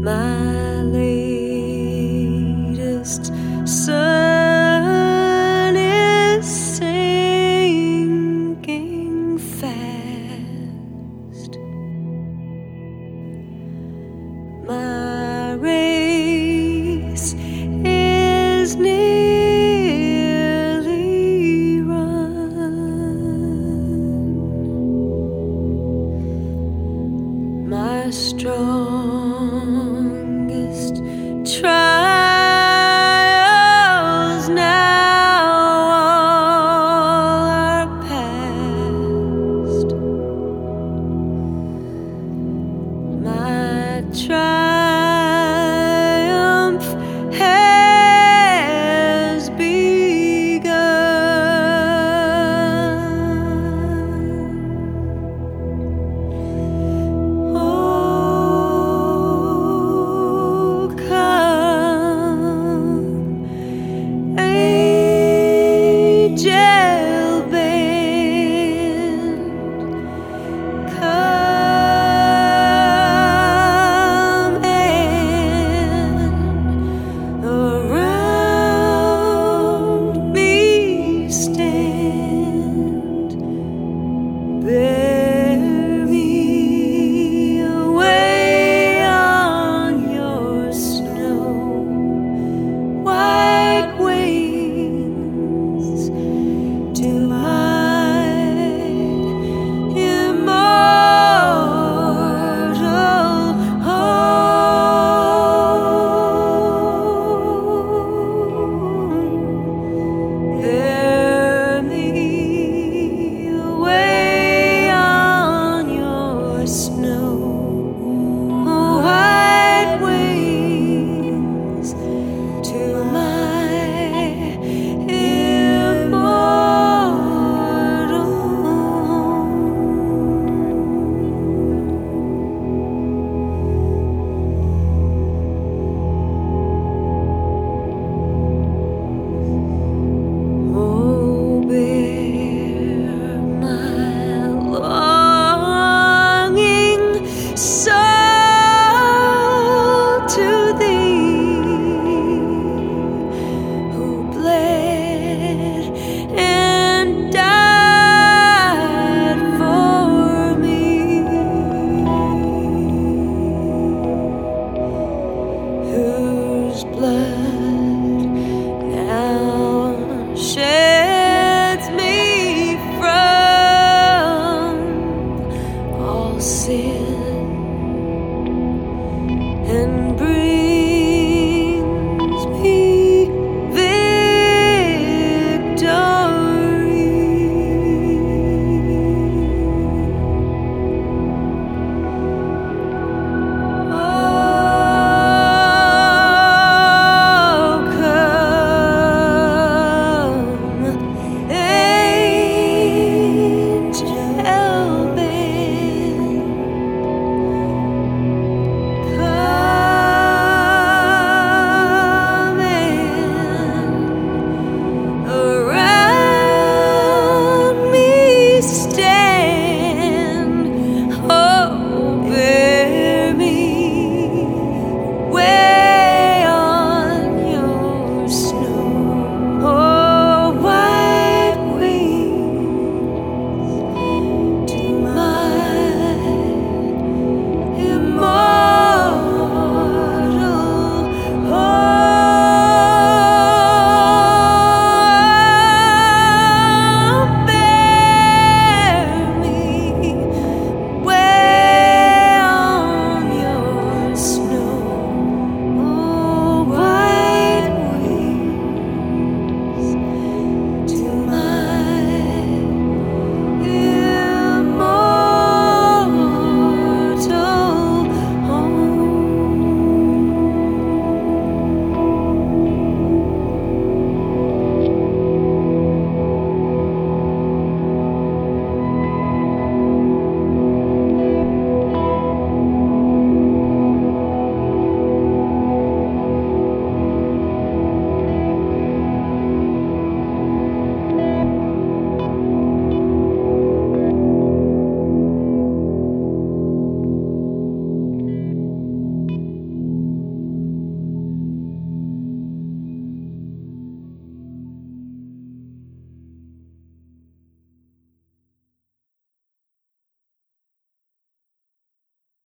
My latest sun My and breathes